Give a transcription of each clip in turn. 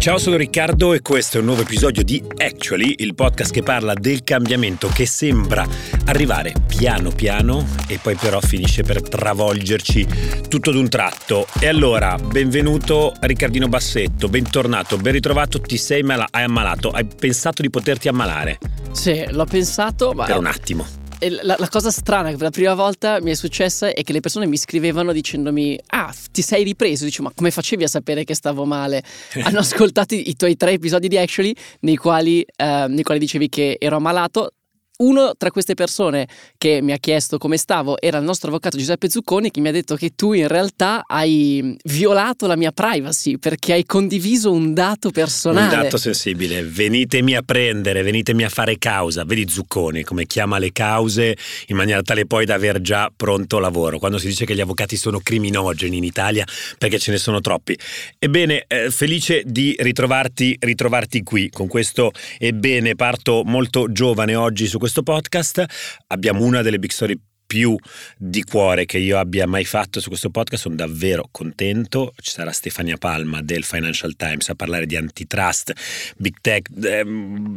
Ciao, sono Riccardo e questo è un nuovo episodio di Actually, il podcast che parla del cambiamento che sembra arrivare piano piano e poi però finisce per travolgerci tutto d'un tratto. E allora, benvenuto Riccardino Bassetto, bentornato, ben ritrovato, ti sei ammalato, hai pensato di poterti ammalare? Sì, l'ho pensato, ma... Per un attimo la, la, cosa strana che per la prima volta mi è successa è che le persone mi scrivevano dicendomi ah ti sei ripreso? Dicevo ma come facevi a sapere che stavo male? Hanno ascoltato i, i tuoi tre episodi di Actually nei quali, eh, nei quali dicevi che ero ammalato uno tra queste persone che mi ha chiesto come stavo era il nostro avvocato Giuseppe Zucconi che mi ha detto che tu in realtà hai violato la mia privacy perché hai condiviso un dato personale. Un dato sensibile. Venitemi a prendere, venitemi a fare causa. Vedi Zucconi come chiama le cause in maniera tale poi da aver già pronto lavoro. Quando si dice che gli avvocati sono criminogeni in Italia perché ce ne sono troppi. Ebbene, eh, felice di ritrovarti, ritrovarti qui con questo Ebbene, parto molto giovane oggi su questo questo podcast. Abbiamo una delle big story più di cuore che io abbia mai fatto su questo podcast, sono davvero contento. Ci sarà Stefania Palma del Financial Times a parlare di antitrust, big tech, eh,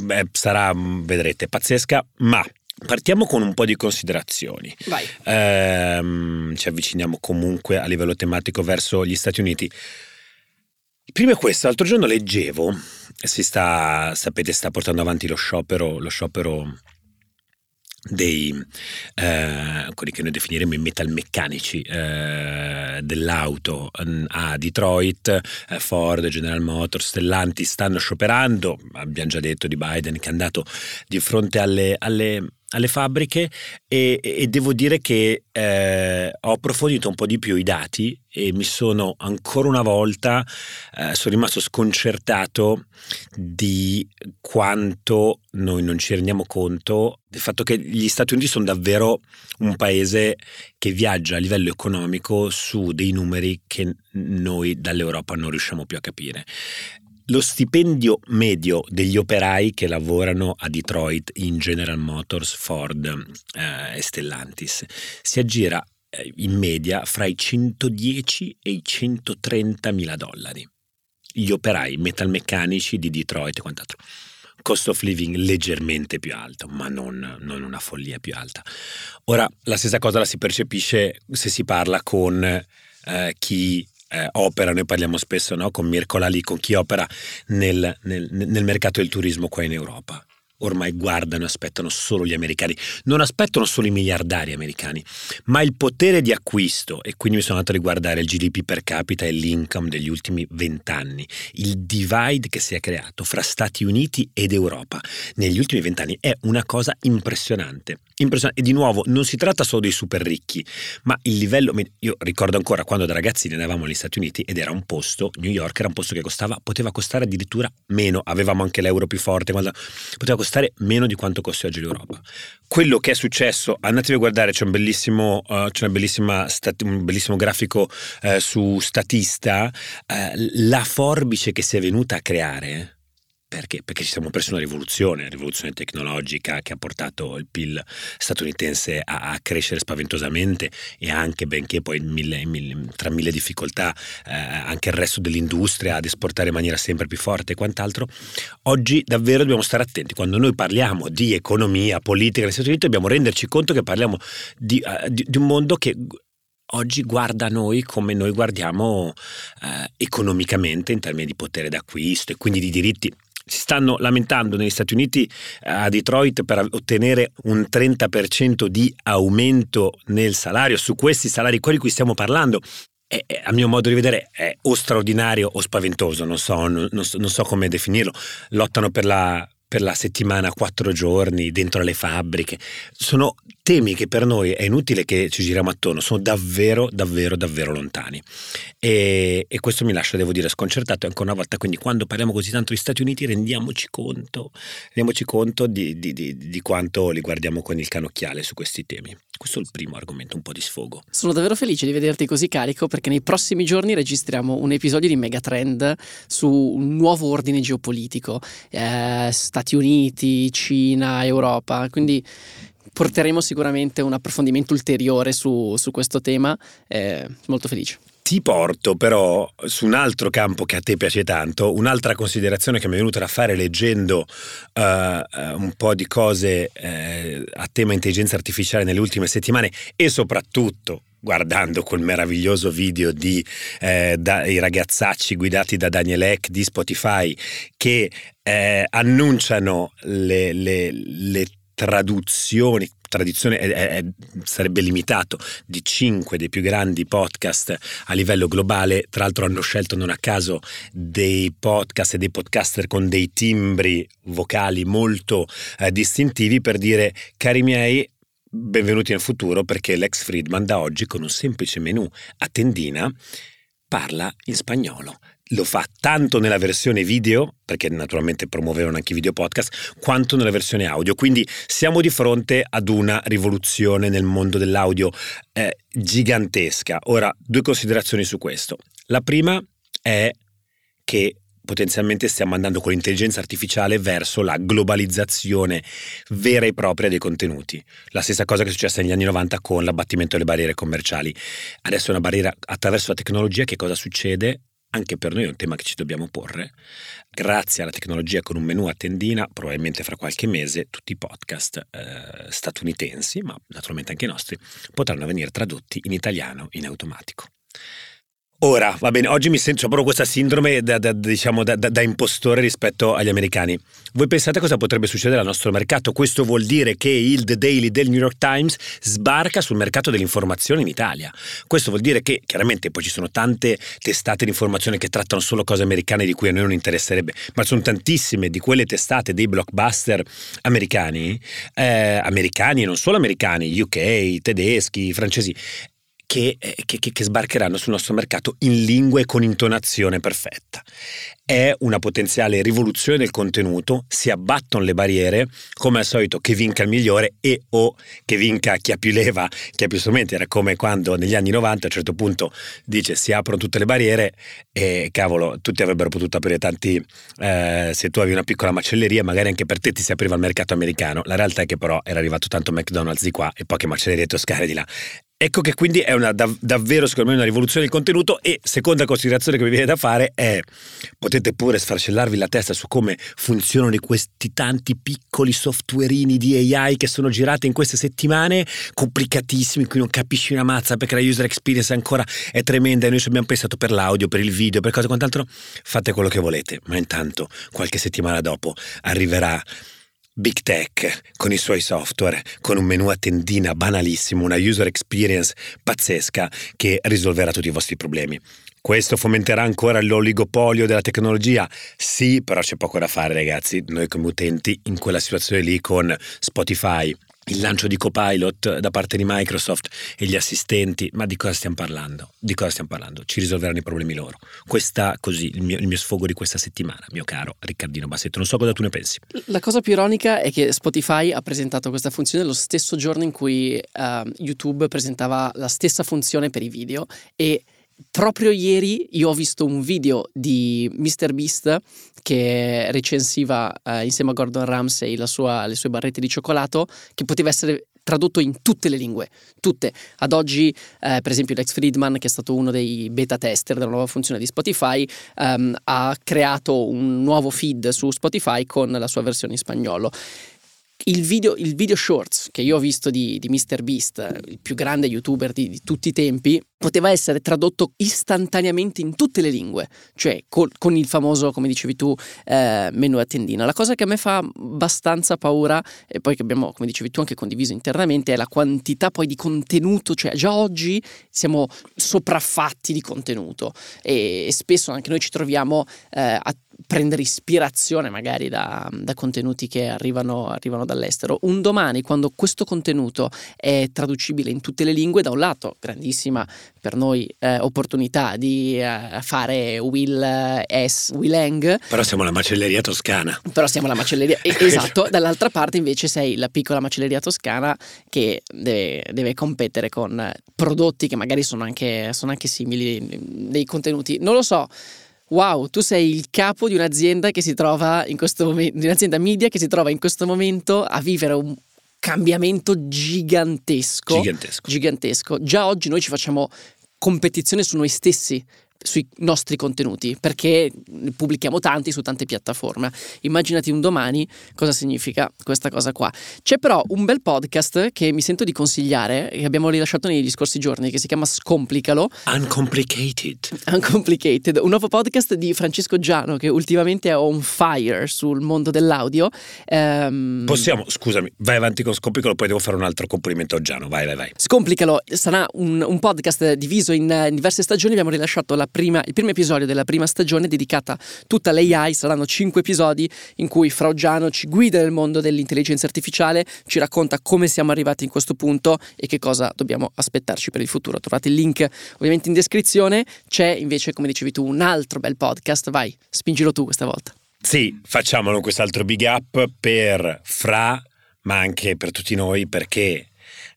eh, sarà, vedrete, pazzesca, ma Partiamo con un po' di considerazioni. Vai. Eh, ci avviciniamo comunque a livello tematico verso gli Stati Uniti. Prima è questo, l'altro giorno leggevo, si sta, sapete, sta portando avanti lo sciopero, lo sciopero dei eh, quelli che noi definiremo i metalmeccanici eh, dell'auto mm, a Detroit, eh, Ford, General Motors, Stellanti stanno scioperando, abbiamo già detto di Biden che è andato di fronte alle, alle alle fabbriche e, e devo dire che eh, ho approfondito un po' di più i dati e mi sono ancora una volta eh, sono rimasto sconcertato di quanto noi non ci rendiamo conto del fatto che gli Stati Uniti sono davvero un paese che viaggia a livello economico su dei numeri che noi dall'Europa non riusciamo più a capire lo stipendio medio degli operai che lavorano a Detroit in General Motors, Ford eh, e Stellantis si aggira eh, in media fra i 110 e i 130 mila dollari. Gli operai metalmeccanici di Detroit e quant'altro. Cost of living leggermente più alto, ma non, non una follia più alta. Ora, la stessa cosa la si percepisce se si parla con eh, chi eh, opera, noi parliamo spesso no, con Mirko Lali, con chi opera nel, nel, nel mercato del turismo qua in Europa ormai guardano e aspettano solo gli americani. Non aspettano solo i miliardari americani, ma il potere di acquisto. E quindi mi sono andato a riguardare il GDP per capita e l'income degli ultimi vent'anni. Il divide che si è creato fra Stati Uniti ed Europa negli ultimi vent'anni è una cosa impressionante. impressionante. E di nuovo, non si tratta solo dei super ricchi, ma il livello. Io ricordo ancora quando da ragazzini andavamo negli Stati Uniti ed era un posto, New York era un posto che costava, poteva costare addirittura meno. Avevamo anche l'euro più forte, poteva costare costare meno di quanto costi oggi l'Europa. Quello che è successo, andatevi a guardare, c'è un bellissimo, uh, c'è stati, un bellissimo grafico uh, su Statista, uh, la forbice che si è venuta a creare perché? Perché ci siamo presi una rivoluzione, una rivoluzione tecnologica che ha portato il PIL statunitense a, a crescere spaventosamente e anche, benché poi mille, mille, tra mille difficoltà, eh, anche il resto dell'industria ad esportare in maniera sempre più forte e quant'altro, oggi davvero dobbiamo stare attenti. Quando noi parliamo di economia, politica negli Stati Uniti dobbiamo renderci conto che parliamo di, uh, di, di un mondo che oggi guarda noi come noi guardiamo eh, economicamente in termini di potere d'acquisto e quindi di diritti si stanno lamentando negli Stati Uniti eh, a Detroit per ottenere un 30% di aumento nel salario. Su questi salari, quelli di cui stiamo parlando, è, è, a mio modo di vedere è o straordinario o spaventoso, non so, non, non so, non so come definirlo. Lottano per la, per la settimana quattro giorni dentro le fabbriche. Sono temi che per noi è inutile che ci giriamo attorno, sono davvero, davvero, davvero lontani. E, e, questo mi lascia, devo dire, sconcertato. Ancora una volta, quindi, quando parliamo così tanto di Stati Uniti, rendiamoci conto, rendiamoci conto di, di, di, di quanto li guardiamo con il canocchiale su questi temi. Questo è il primo argomento, un po' di sfogo. Sono davvero felice di vederti così carico perché nei prossimi giorni registriamo un episodio di Megatrend su un nuovo ordine geopolitico. Eh, Stati Uniti, Cina, Europa. Quindi porteremo sicuramente un approfondimento ulteriore su, su questo tema. Eh, molto felice. Ti porto però su un altro campo che a te piace tanto, un'altra considerazione che mi è venuta da fare leggendo uh, un po' di cose uh, a tema intelligenza artificiale nelle ultime settimane e soprattutto guardando quel meraviglioso video di eh, da, i ragazzacci guidati da Daniel Eck di Spotify che eh, annunciano le, le, le traduzioni, tradizione è, è, sarebbe limitato di cinque dei più grandi podcast a livello globale. Tra l'altro hanno scelto non a caso dei podcast e dei podcaster con dei timbri vocali molto eh, distintivi per dire cari miei benvenuti nel futuro perché l'ex Friedman da oggi con un semplice menu a tendina parla in spagnolo lo fa tanto nella versione video, perché naturalmente promuovevano anche i video podcast, quanto nella versione audio. Quindi siamo di fronte ad una rivoluzione nel mondo dell'audio eh, gigantesca. Ora, due considerazioni su questo. La prima è che potenzialmente stiamo andando con l'intelligenza artificiale verso la globalizzazione vera e propria dei contenuti. La stessa cosa che è successa negli anni 90 con l'abbattimento delle barriere commerciali. Adesso è una barriera attraverso la tecnologia, che cosa succede? Anche per noi è un tema che ci dobbiamo porre. Grazie alla tecnologia con un menu a tendina, probabilmente fra qualche mese tutti i podcast eh, statunitensi, ma naturalmente anche i nostri, potranno venire tradotti in italiano in automatico. Ora, va bene, oggi mi sento proprio questa sindrome da, da, diciamo, da, da, impostore rispetto agli americani. Voi pensate cosa potrebbe succedere al nostro mercato? Questo vuol dire che il The Daily del New York Times sbarca sul mercato dell'informazione in Italia. Questo vuol dire che chiaramente poi ci sono tante testate di informazione che trattano solo cose americane di cui a noi non interesserebbe, ma sono tantissime di quelle testate dei blockbuster americani, eh, americani e non solo americani, UK, tedeschi, francesi, che, eh, che, che, sbarcheranno sul nostro mercato in lingue con intonazione perfetta. È una potenziale rivoluzione del contenuto, si abbattono le barriere, come al solito che vinca il migliore e o che vinca chi ha più leva, chi ha più strumenti. Era come quando negli anni 90 a un certo punto dice si aprono tutte le barriere e cavolo, tutti avrebbero potuto aprire tanti, eh, se tu avevi una piccola macelleria magari anche per te ti si apriva il mercato americano. La realtà è che però era arrivato tanto McDonald's di qua e poche macellerie toscane di là Ecco che quindi è una, dav- davvero secondo me una rivoluzione del contenuto e seconda considerazione che mi viene da fare è potete pure sfarcellarvi la testa su come funzionano questi tanti piccoli softwareini di AI che sono girati in queste settimane, complicatissimi, qui non capisci una mazza perché la user experience ancora è tremenda e noi ci abbiamo pensato per l'audio, per il video, per cose quant'altro, fate quello che volete, ma intanto qualche settimana dopo arriverà Big Tech con i suoi software, con un menu a tendina banalissimo, una user experience pazzesca che risolverà tutti i vostri problemi. Questo fomenterà ancora l'oligopolio della tecnologia? Sì, però c'è poco da fare ragazzi, noi come utenti in quella situazione lì con Spotify, il lancio di Copilot da parte di Microsoft e gli assistenti, ma di cosa stiamo parlando? Di cosa stiamo parlando? Ci risolveranno i problemi loro. Questa, così, il mio, il mio sfogo di questa settimana, mio caro Riccardino Bassetto. Non so cosa tu ne pensi. La cosa più ironica è che Spotify ha presentato questa funzione lo stesso giorno in cui uh, YouTube presentava la stessa funzione per i video e Proprio ieri io ho visto un video di MrBeast che recensiva eh, insieme a Gordon Ramsay sua, le sue barrette di cioccolato che poteva essere tradotto in tutte le lingue, tutte. Ad oggi, eh, per esempio, Lex Friedman, che è stato uno dei beta tester della nuova funzione di Spotify, ehm, ha creato un nuovo feed su Spotify con la sua versione in spagnolo il video, il video, shorts che io ho visto di, di MrBeast, il più grande youtuber di, di, tutti i tempi, poteva essere tradotto istantaneamente in tutte le lingue, cioè col, con il famoso, come dicevi tu, eh, menu a tendina. La cosa che a me fa abbastanza paura, e poi che abbiamo, come dicevi tu, anche condiviso internamente, è la quantità poi di contenuto, cioè già oggi siamo sopraffatti di contenuto e, e spesso anche noi ci troviamo eh, a prendere ispirazione magari da, da contenuti che arrivano, arrivano, dall'estero. Un domani, quando questo contenuto è traducibile in tutte le lingue, da un lato, grandissima per noi eh, opportunità di eh, fare Will eh, S. Willang. Però siamo la macelleria toscana. Però siamo la macelleria, esatto. Dall'altra parte invece sei la piccola macelleria toscana che deve, deve competere con prodotti che magari sono anche, sono anche simili, dei contenuti. Non lo so wow, tu sei il capo di un'azienda che si trova in questo momento, di un'azienda media che si trova in questo momento a vivere un cambiamento gigantesco. Gigantesco. Gigantesco. Già oggi noi ci facciamo competizione su noi stessi sui nostri contenuti perché pubblichiamo tanti su tante piattaforme. Immaginati un domani cosa significa questa cosa qua. C'è però un bel podcast che mi sento di consigliare, che abbiamo rilasciato negli scorsi giorni, che si chiama Scomplicalo. Uncomplicated. Uncomplicated, un nuovo podcast di Francesco Giano che ultimamente è on fire sul mondo dell'audio. Um... Possiamo, scusami, vai avanti con Scomplicalo, poi devo fare un altro complimento a Giano. Vai, vai, vai. Scomplicalo sarà un, un podcast diviso in, in diverse stagioni. Abbiamo rilasciato la prima, il primo episodio della prima stagione dedicata tutta all'AI. Saranno cinque episodi in cui Frau Giano ci guida nel mondo dell'intelligenza artificiale, ci racconta come siamo arrivati in questo punto e che cosa dobbiamo aspettarci per il futuro. Trovate il link ovviamente in descrizione. C'è invece, come dicevi tu, un altro bel podcast. Vai, spingilo tu questa volta. Sì, facciamolo quest'altro big up per Fra, ma anche per tutti noi perché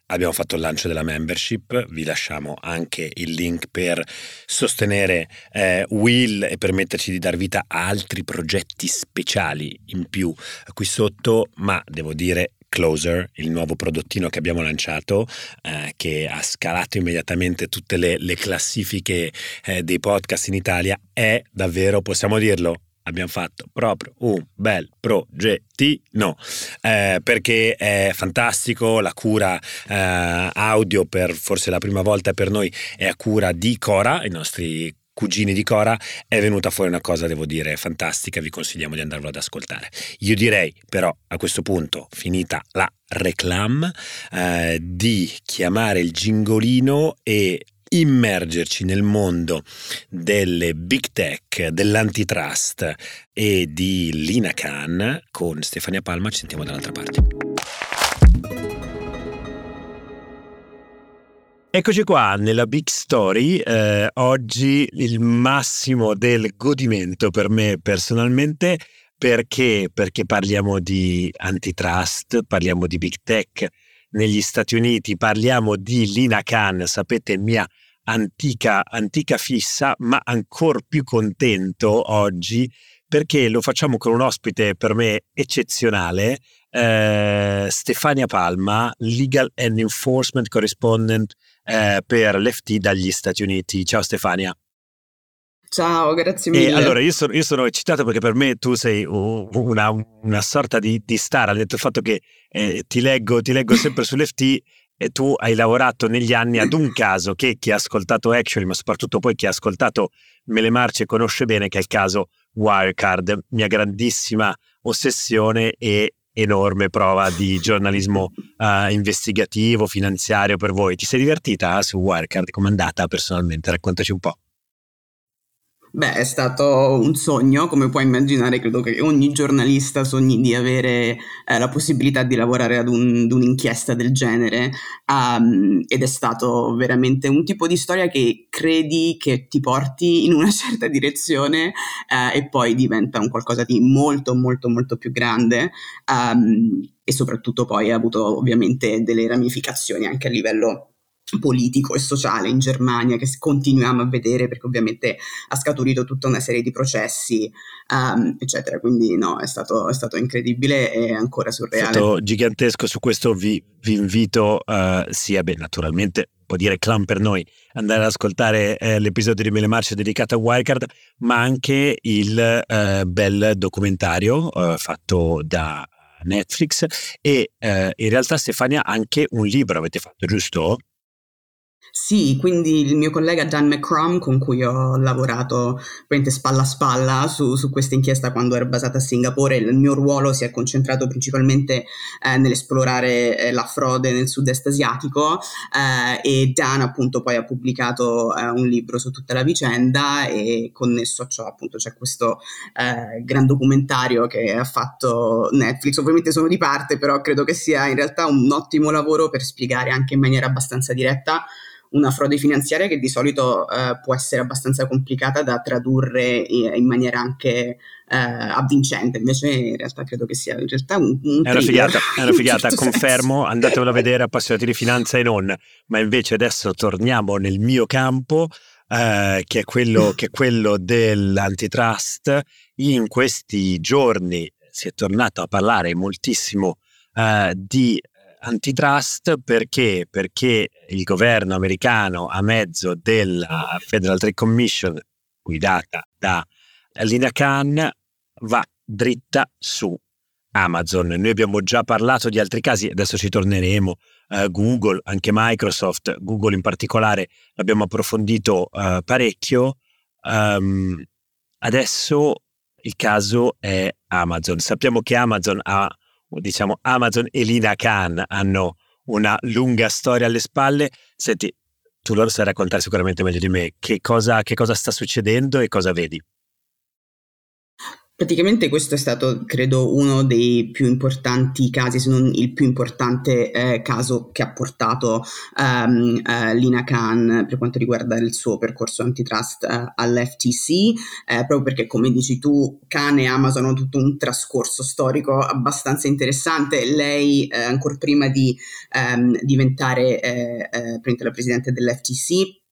Abbiamo fatto il lancio della membership, vi lasciamo anche il link per sostenere eh, Will e permetterci di dar vita a altri progetti speciali in più qui sotto, ma devo dire Closer, il nuovo prodottino che abbiamo lanciato, eh, che ha scalato immediatamente tutte le, le classifiche eh, dei podcast in Italia, è davvero, possiamo dirlo, abbiamo fatto proprio un bel progettino eh, perché è fantastico la cura eh, audio per forse la prima volta per noi è a cura di Cora i nostri cugini di Cora è venuta fuori una cosa devo dire fantastica vi consigliamo di andarlo ad ascoltare. Io direi però a questo punto finita la reclam eh, di chiamare il gingolino e immergerci nel mondo delle big tech, dell'antitrust e di Lina Khan con Stefania Palma. Ci sentiamo dall'altra parte. Eccoci qua nella Big Story, eh, oggi il massimo del godimento per me personalmente perché? Perché parliamo di antitrust, parliamo di big tech, negli Stati Uniti, parliamo di Lina Khan, sapete mia antica, antica fissa, ma ancora più contento oggi perché lo facciamo con un ospite per me eccezionale, eh, Stefania Palma, Legal and Enforcement Correspondent eh, per l'FT dagli Stati Uniti. Ciao Stefania. Ciao, grazie mille. E allora, io sono, io sono, eccitato perché per me tu sei una, una sorta di, di, star, al detto il fatto che eh, ti, leggo, ti leggo sempre sull'FT e tu hai lavorato negli anni ad un caso che chi ha ascoltato Actually, ma soprattutto poi chi ha ascoltato Mele Marce conosce bene, che è il caso Wirecard, mia grandissima ossessione e enorme prova di giornalismo uh, investigativo, finanziario per voi. Ti sei divertita su Wirecard? Com'è andata personalmente? Raccontaci un po'. Beh, è stato un sogno, come puoi immaginare, credo che ogni giornalista sogni di avere eh, la possibilità di lavorare ad, un, ad un'inchiesta del genere. Um, ed è stato veramente un tipo di storia che credi che ti porti in una certa direzione eh, e poi diventa un qualcosa di molto molto molto più grande. Um, e soprattutto poi ha avuto ovviamente delle ramificazioni anche a livello politico e sociale in Germania che continuiamo a vedere perché ovviamente ha scaturito tutta una serie di processi um, eccetera quindi no è stato, è stato, incredibile e ancora surreale è stato gigantesco su questo vi, vi invito uh, sia beh naturalmente può dire clan per noi andare ad ascoltare eh, l'episodio di Mele Marce dedicato a Wildcard ma anche il eh, bel documentario eh, fatto da Netflix e eh, in realtà Stefania anche un libro avete fatto giusto? Sì, quindi il mio collega Dan McCrum, con cui ho lavorato spalla a spalla su, su, questa inchiesta quando ero basata a Singapore, il mio ruolo si è concentrato principalmente eh, nell'esplorare eh, la frode nel sud-est asiatico eh, e Dan appunto poi ha pubblicato eh, un libro su tutta la vicenda e connesso a ciò appunto c'è questo eh, gran documentario che ha fatto Netflix. Ovviamente sono di parte, però credo che sia in realtà un ottimo lavoro per spiegare anche in maniera abbastanza diretta una frode finanziaria che di solito eh, può essere abbastanza complicata da tradurre in maniera anche eh, avvincente, invece in realtà credo che sia in realtà un, un è una figata, è una figata confermo, senso. andatevelo a vedere appassionati di finanza e non, ma invece adesso torniamo nel mio campo eh, che, è quello, che è quello dell'antitrust. In questi giorni si è tornato a parlare moltissimo Uh, di antitrust perché? Perché il governo americano a mezzo della Federal Trade Commission guidata da Lina Khan va dritta su Amazon. Noi abbiamo già parlato di altri casi, adesso ci torneremo. Uh, Google, anche Microsoft, Google in particolare, l'abbiamo approfondito uh, parecchio. Um, adesso il caso è Amazon. Sappiamo che Amazon ha, diciamo, Amazon e Lina Khan hanno una lunga storia alle spalle. Senti, tu lo sai raccontare sicuramente meglio di me. Che cosa, che cosa sta succedendo e cosa vedi? Praticamente questo è stato, credo, uno dei più importanti casi, se non il più importante eh, caso che ha portato um, uh, Lina Khan per quanto riguarda il suo percorso antitrust uh, all'FTC, eh, proprio perché, come dici tu, Khan e Amazon hanno tutto un trascorso storico abbastanza interessante. Lei, eh, ancora prima di um, diventare eh, eh, la presidente dell'FTC,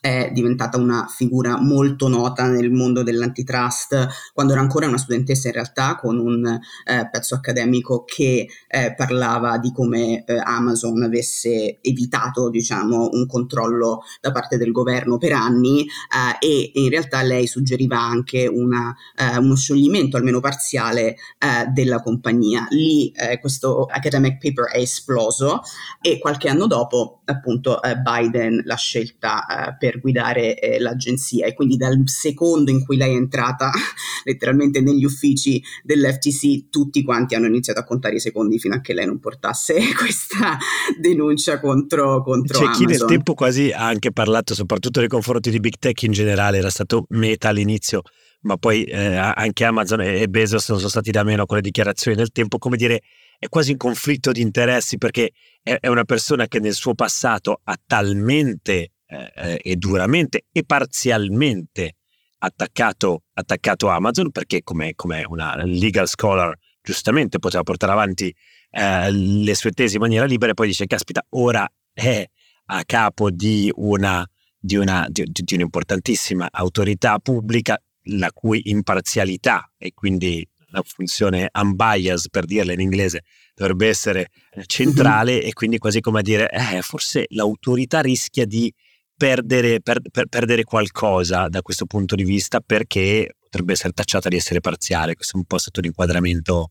è diventata una figura molto nota nel mondo dell'antitrust quando era ancora una studentessa in realtà con un eh, pezzo accademico che eh, parlava di come eh, Amazon avesse evitato diciamo un controllo da parte del governo per anni eh, e in realtà lei suggeriva anche una, eh, uno scioglimento almeno parziale eh, della compagnia. Lì questo academic paper è esploso e qualche anno dopo appunto Biden l'ha scelta per guidare eh, l'agenzia e quindi dal secondo in cui lei è entrata letteralmente negli uffici dell'FTC tutti quanti hanno iniziato a contare i secondi fino a che lei non portasse questa denuncia contro, contro C'è Amazon. chi nel tempo quasi ha anche parlato soprattutto nei confronti di Big Tech in generale, era stato meta all'inizio ma poi eh, anche Amazon e Bezos sono stati da meno con le dichiarazioni del tempo, come dire, è quasi un conflitto di interessi perché è, è una persona che nel suo passato ha talmente eh, e duramente e parzialmente attaccato, attaccato Amazon perché come, come, una legal scholar giustamente poteva portare avanti eh, le sue tesi in maniera libera e poi dice caspita ora è a capo di una di, una, di, di un'importantissima autorità pubblica la cui imparzialità e quindi la funzione unbiased per dirla in inglese dovrebbe essere eh, centrale mm-hmm. e quindi quasi come a dire eh, forse l'autorità rischia di perdere, per, per, perdere qualcosa da questo punto di vista perché potrebbe essere tacciata di essere parziale. Questo è un po' stato l'inquadramento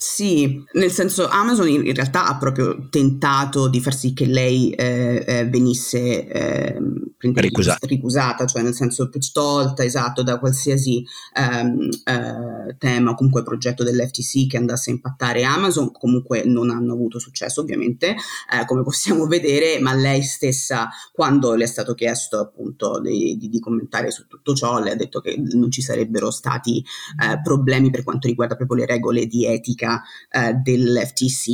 sì, nel senso Amazon in realtà ha proprio tentato di far sì che lei eh, eh, venisse eh, ricusata. ricusata, cioè nel senso tolta, esatto, da qualsiasi ehm, eh, tema o comunque progetto dell'FTC che andasse a impattare Amazon, comunque non hanno avuto successo ovviamente, eh, come possiamo vedere, ma lei stessa quando le è stato chiesto appunto di, di, di commentare su tutto ciò, le ha detto che non ci sarebbero stati eh, problemi per quanto riguarda proprio le regole di etica eh, dell'FTC.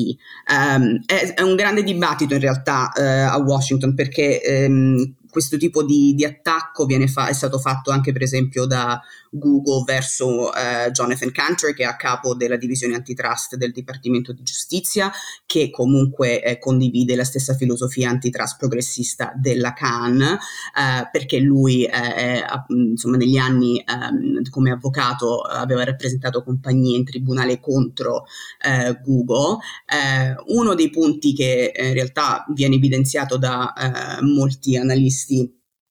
Um, ehm, è, è, un grande dibattito in realtà eh, a Washington perché ehm, questo tipo di, di attacco fa- è stato fatto anche per esempio da Google verso eh, Jonathan Cantor che è a capo della divisione antitrust del Dipartimento di Giustizia che comunque eh, condivide la stessa filosofia antitrust progressista della Khan eh, perché lui è, insomma negli anni ehm, come avvocato aveva rappresentato compagnie in tribunale contro eh, Google. Eh, uno dei punti che in realtà viene evidenziato da eh, molti analisti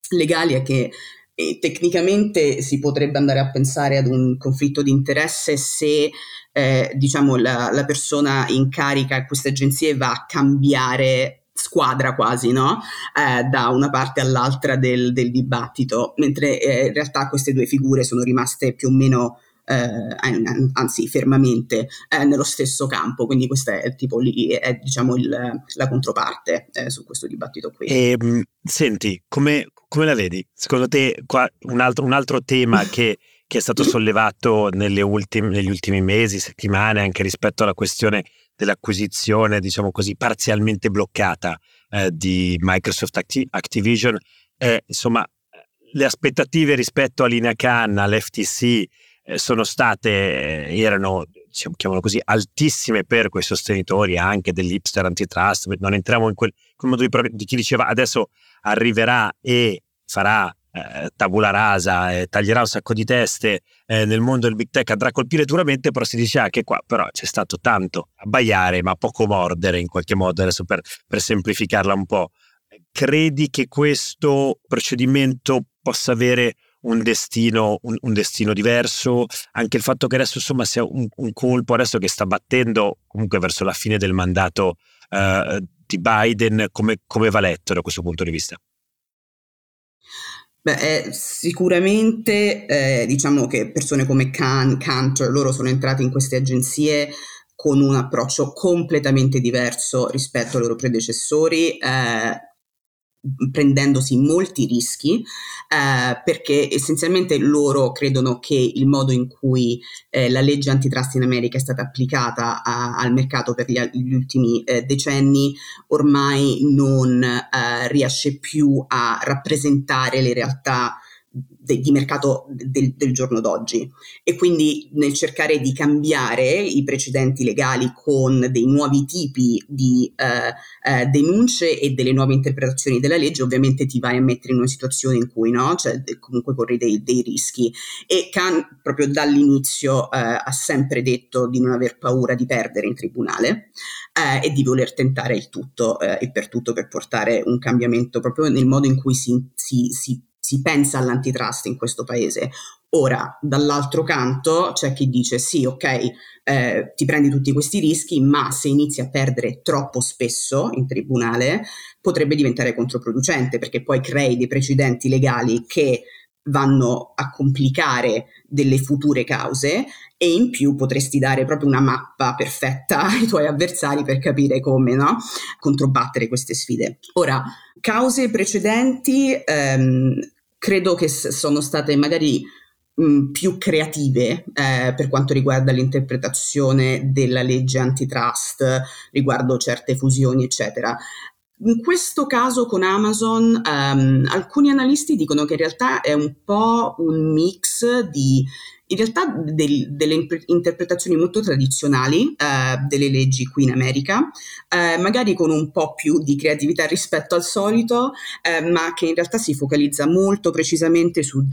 legali è che eh, tecnicamente si potrebbe andare a pensare ad un conflitto di interesse se eh, diciamo la, la, persona in carica a queste agenzie va a cambiare squadra quasi no? Eh, da una parte all'altra del, del dibattito mentre eh, in realtà queste due figure sono rimaste più o meno eh, anzi fermamente eh, nello stesso campo, quindi questa è tipo lì, è diciamo il, la controparte eh, su questo dibattito qui. E, ehm, senti, come, come, la vedi? Secondo te qua, un, altro, un altro tema che, che, è stato sollevato ultime, negli ultimi mesi, settimane, anche rispetto alla questione dell'acquisizione, diciamo così, parzialmente bloccata eh, di Microsoft Acti- Activision, insomma, le aspettative rispetto all'Ina Khan, all'FTC, eh, sono state, eh, erano, diciamo, così, altissime per quei sostenitori anche dell'hipster antitrust. Non entriamo in quel, quel modo di, di chi diceva adesso arriverà e farà eh, tabula rasa, eh, taglierà un sacco di teste eh, nel mondo del big tech, andrà a colpire duramente, però si dice anche qua, però c'è stato tanto abbaiare, ma poco mordere in qualche modo, adesso per, per semplificarla un po'. Credi che questo procedimento possa avere un destino, un, un, destino diverso, anche il fatto che adesso insomma sia un, un, colpo adesso che sta battendo comunque verso la fine del mandato uh, di Biden, come, come va letto da questo punto di vista? Beh, eh, sicuramente eh, diciamo che persone come Khan, Cantor, loro sono entrate in queste agenzie con un approccio completamente diverso rispetto ai loro predecessori. Eh, prendendosi molti rischi eh, perché essenzialmente loro credono che il modo in cui eh, la legge antitrust in America è stata applicata a, al mercato per gli, gli ultimi eh, decenni ormai non eh, riesce più a rappresentare le realtà de, di mercato del, del, giorno d'oggi. E quindi nel cercare di cambiare i precedenti legali con dei nuovi tipi di eh, eh, denunce e delle nuove interpretazioni della legge ovviamente ti vai a mettere in una situazione in cui no, cioè, comunque corri dei, dei rischi. E Khan proprio dall'inizio eh, ha sempre detto di non aver paura di perdere in tribunale eh, e di voler tentare il tutto eh, e per tutto per portare un cambiamento proprio nel modo in cui si, si, si si pensa all'antitrust in questo paese. Ora, dall'altro canto c'è chi dice sì, ok, eh, ti prendi tutti questi rischi, ma se inizi a perdere troppo spesso in tribunale potrebbe diventare controproducente perché poi crei dei precedenti legali che vanno a complicare delle future cause e in più potresti dare proprio una mappa perfetta ai tuoi avversari per capire come no? controbattere queste sfide. Ora, cause precedenti ehm, credo che sono state magari mh, più creative eh, per quanto riguarda l'interpretazione della legge antitrust riguardo certe fusioni, eccetera. In questo caso con Amazon, um, alcuni analisti dicono che in realtà è un po' un mix di in realtà del, delle interpretazioni molto tradizionali eh, delle leggi qui in America, eh, magari con un po' più di creatività rispetto al solito, eh, ma che in realtà si focalizza molto precisamente su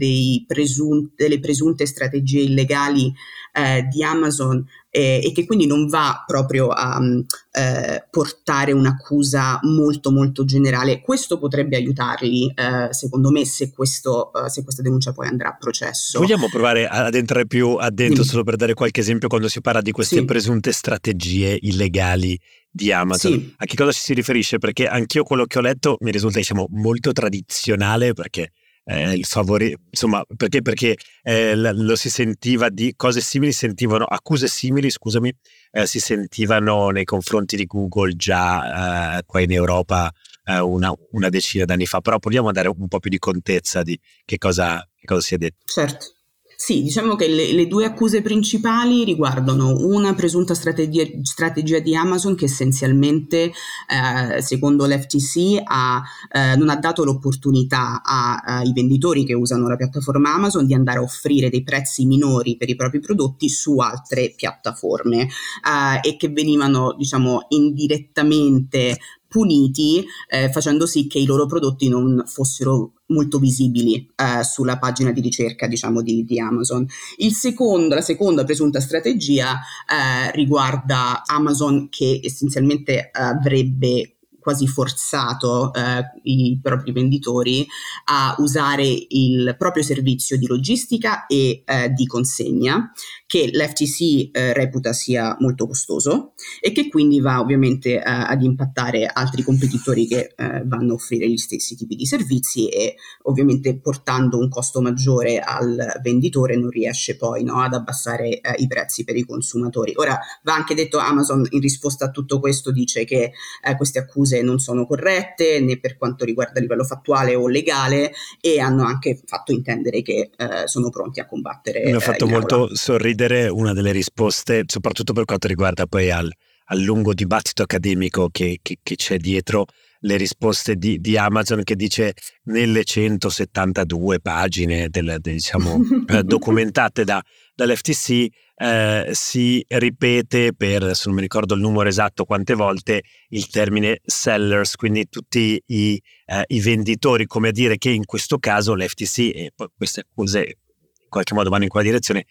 presun- delle presunte strategie illegali eh, di Amazon eh, e che quindi non va proprio a mm, eh, portare un'accusa molto molto generale. Questo potrebbe aiutarli, eh, secondo me, se, questo, eh, se, questa denuncia poi andrà a processo. Vogliamo provare ad entrare più addentro, solo per dare qualche esempio, quando si parla di queste sì. presunte strategie illegali di Amazon. Sì. A che cosa ci si riferisce? Perché anch'io quello che ho letto mi risulta, diciamo, molto tradizionale, perché eh, il favore, insomma, perché, perché eh, lo si sentiva di cose simili, sentivano accuse simili, scusami, eh, si sentivano nei confronti di Google già eh, qua in Europa eh, una, una, decina d'anni fa, però proviamo a dare un po' più di contezza di che cosa, che cosa si è detto. Certo. Sì, diciamo che le, le, due accuse principali riguardano una presunta strategia, strategia di Amazon che essenzialmente, eh, secondo l'FTC, ha, eh, non ha dato l'opportunità ai venditori che usano la piattaforma Amazon di andare a offrire dei prezzi minori per i propri prodotti su altre piattaforme eh, e che venivano, diciamo, indirettamente puniti eh, facendo sì che i loro prodotti non fossero molto visibili eh, sulla pagina di ricerca diciamo di, di Amazon. Secondo, la seconda presunta strategia eh, riguarda Amazon che essenzialmente avrebbe quasi forzato eh, i propri venditori a usare il proprio servizio di logistica e eh, di consegna che l'FTC eh, reputa sia molto costoso e che quindi va ovviamente eh, ad impattare altri competitori che eh, vanno a offrire gli stessi tipi di servizi e ovviamente portando un costo maggiore al venditore non riesce poi no, ad abbassare eh, i prezzi per i consumatori. Ora va anche detto Amazon in risposta a tutto questo dice che queste accuse non sono corrette né per quanto riguarda il livello fattuale o legale e hanno anche fatto intendere che eh, sono pronti a combattere. Mi ha fatto molto aula. Sorridere una delle risposte, soprattutto per quanto riguarda poi al, al lungo dibattito accademico che, che, che c'è dietro le risposte di, di, Amazon che dice nelle 172 pagine del, del, diciamo, eh, documentate da, dall'FTC eh, si ripete per, adesso non mi ricordo il numero esatto quante volte, il termine sellers, quindi tutti i, eh, i venditori, come a dire che in questo caso l'FTC, e poi queste accuse in qualche modo vanno in quella direzione,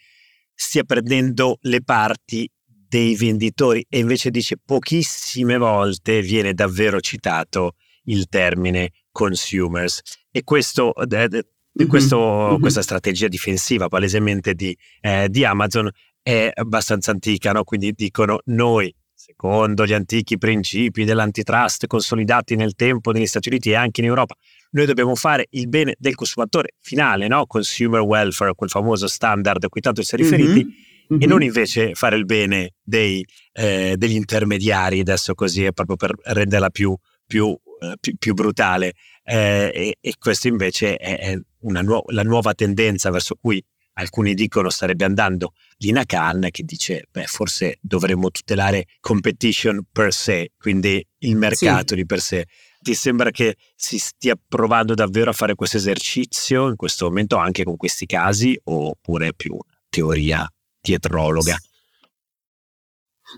stia prendendo le parti dei venditori e invece dice pochissime volte viene davvero citato il termine consumers e questo, eh, questo mm-hmm. questa strategia difensiva palesemente di, eh, di Amazon è abbastanza antica, no? quindi dicono noi, secondo gli antichi principi dell'antitrust consolidati nel tempo negli Stati Uniti e anche in Europa, noi dobbiamo fare il bene del consumatore finale, no? consumer welfare, quel famoso standard a cui tanto si è riferiti, mm-hmm. Mm-hmm. e non invece fare il bene dei, eh, degli intermediari, adesso così è proprio per renderla più, più, eh, più, più brutale. Eh, e, e, questo invece è, è nu- la nuova tendenza verso cui alcuni dicono starebbe andando Lina Khan che dice beh forse dovremmo tutelare competition per sé, quindi il mercato sì. di per sé. Ti sembra che si stia provando davvero a fare questo esercizio in questo momento anche con questi casi oppure è più teoria dietrologa?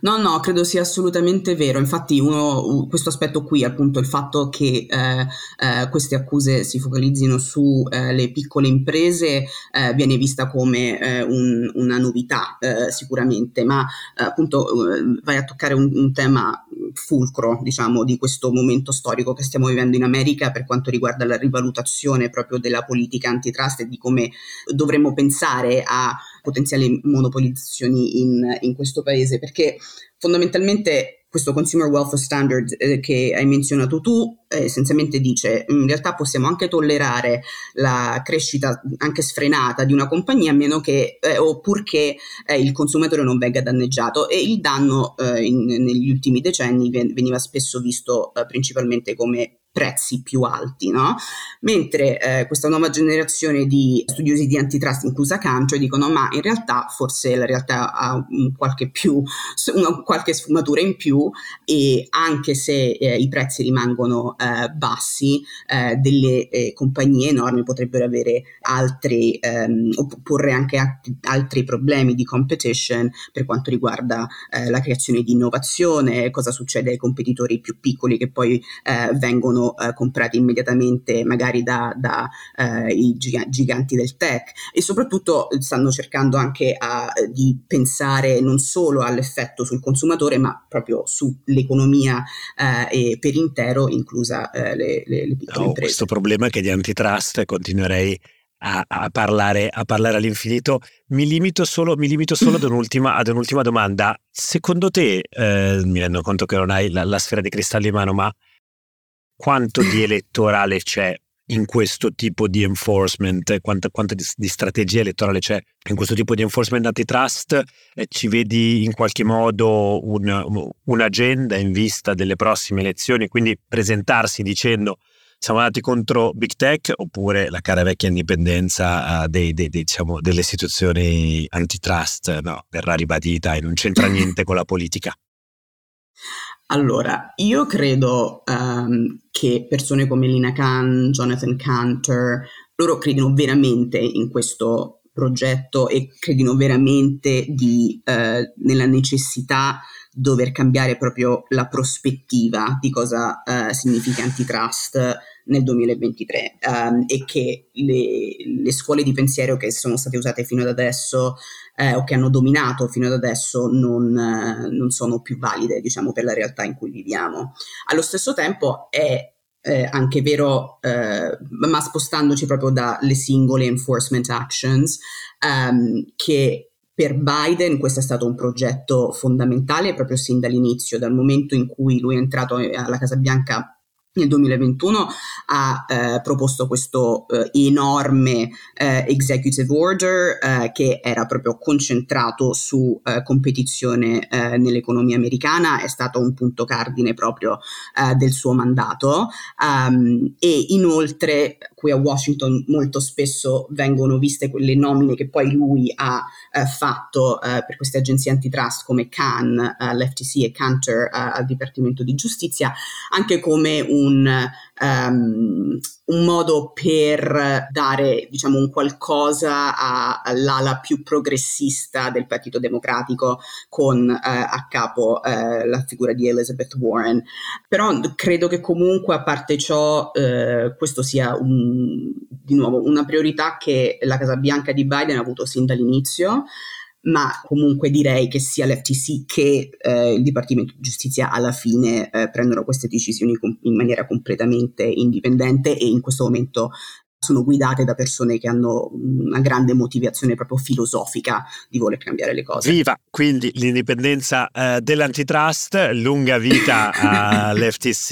No, no, credo sia assolutamente vero. Infatti, uno, questo aspetto qui, appunto, il fatto che eh, eh, queste accuse si focalizzino sulle eh, piccole imprese eh, viene vista come eh, un, una novità, eh, sicuramente, ma appunto vai a toccare un, un, tema fulcro, diciamo, di questo momento storico che stiamo vivendo in America per quanto riguarda la rivalutazione proprio della politica antitrust e di come dovremmo pensare a potenziali monopolizzazioni in, in questo paese, perché fondamentalmente questo Consumer Welfare Standard eh, che hai menzionato tu eh, essenzialmente dice in realtà possiamo anche tollerare la crescita anche sfrenata di una compagnia a meno che eh, o purché eh, il consumatore non venga danneggiato. E il danno eh, in, negli ultimi decenni veniva spesso visto eh, principalmente come prezzi più alti, no? Mentre eh, questa nuova generazione di studiosi di antitrust, inclusa Cancio, dicono ma in realtà forse la realtà ha un qualche, più, una, qualche sfumatura in più e anche se eh, i prezzi rimangono eh, bassi, eh, delle eh, compagnie enormi potrebbero avere altri, ehm, porre anche altri problemi di competition per quanto riguarda eh, la creazione di innovazione, cosa succede ai competitori più piccoli che poi vengono eh, comprati immediatamente magari da, da eh, i giganti del tech e soprattutto stanno cercando anche a, di pensare non solo all'effetto sul consumatore ma proprio sull'economia eh, per intero inclusa eh, le, le, le piccole no, imprese. Questo problema che di antitrust continuerei a, a, parlare, a, parlare, all'infinito. Mi limito solo, mi limito solo ad, un'ultima, ad, un'ultima, domanda. Secondo te, eh, mi rendo conto che non hai la, la, sfera di cristallo in mano, ma quanto di elettorale c'è in questo tipo di enforcement, quanta, quanta di, di, strategia elettorale c'è in questo tipo di enforcement antitrust, eh, ci vedi in qualche modo un, un'agenda in vista delle prossime elezioni, quindi presentarsi dicendo siamo andati contro Big Tech oppure la cara vecchia indipendenza uh, dei, dei, dei, diciamo, delle istituzioni antitrust no, verrà ribadita e non c'entra niente con la politica? Allora, io credo um, che persone come Lina Khan, Jonathan Cantor, loro credono veramente in questo progetto e credono veramente di, uh, nella necessità dover cambiare proprio la prospettiva di cosa uh, significa antitrust nel 2023 um, e che le, le, scuole di pensiero che sono state usate fino ad adesso eh, o che hanno dominato fino ad adesso non, eh, non, sono più valide diciamo per la realtà in cui viviamo. Allo stesso tempo è eh, anche vero, eh, ma spostandoci proprio dalle singole enforcement actions, um, che per Biden questo è stato un progetto fondamentale proprio sin dall'inizio, dal momento in cui lui è entrato alla Casa Bianca nel 2021 ha eh, proposto questo eh, enorme eh, executive order eh, che era proprio concentrato su eh, competizione eh, nell'economia americana, è stato un punto cardine proprio del suo mandato. Um, e inoltre qui a Washington molto spesso vengono viste quelle nomine che poi lui ha fatto per queste agenzie antitrust come Khan, l'FTC e Cantor al Dipartimento di Giustizia, anche come un um, un modo per dare diciamo un qualcosa a, all'ala più progressista del Partito Democratico con uh, a capo uh, la figura di Elizabeth Warren. Però credo che comunque a parte ciò uh, questo sia un, di nuovo una priorità che la Casa Bianca di Biden ha avuto sin dall'inizio ma comunque direi che sia l'FTC che eh, il Dipartimento di Giustizia alla fine eh, prendono queste decisioni com- in maniera completamente indipendente e in questo momento sono guidate da persone che hanno una grande motivazione proprio filosofica di voler cambiare le cose. Viva quindi l'indipendenza eh, dell'antitrust, lunga vita all'FTC,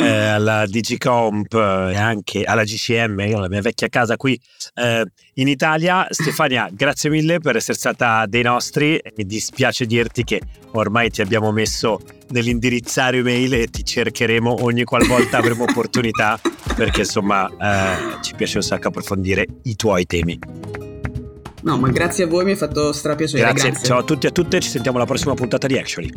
eh, alla DigiComp e anche alla GCM, la mia vecchia casa qui eh, in Italia. Stefania, grazie mille per essere stata dei nostri. Mi dispiace dirti che ormai ti abbiamo messo nell'indirizzario email e ti cercheremo ogni qualvolta avremo opportunità perché insomma eh, ci piace un sacco approfondire i tuoi temi. No, ma grazie a voi, mi ha fatto strapiacere. Grazie. grazie. Ciao a tutti e a tutte, ci sentiamo alla prossima puntata di Actually.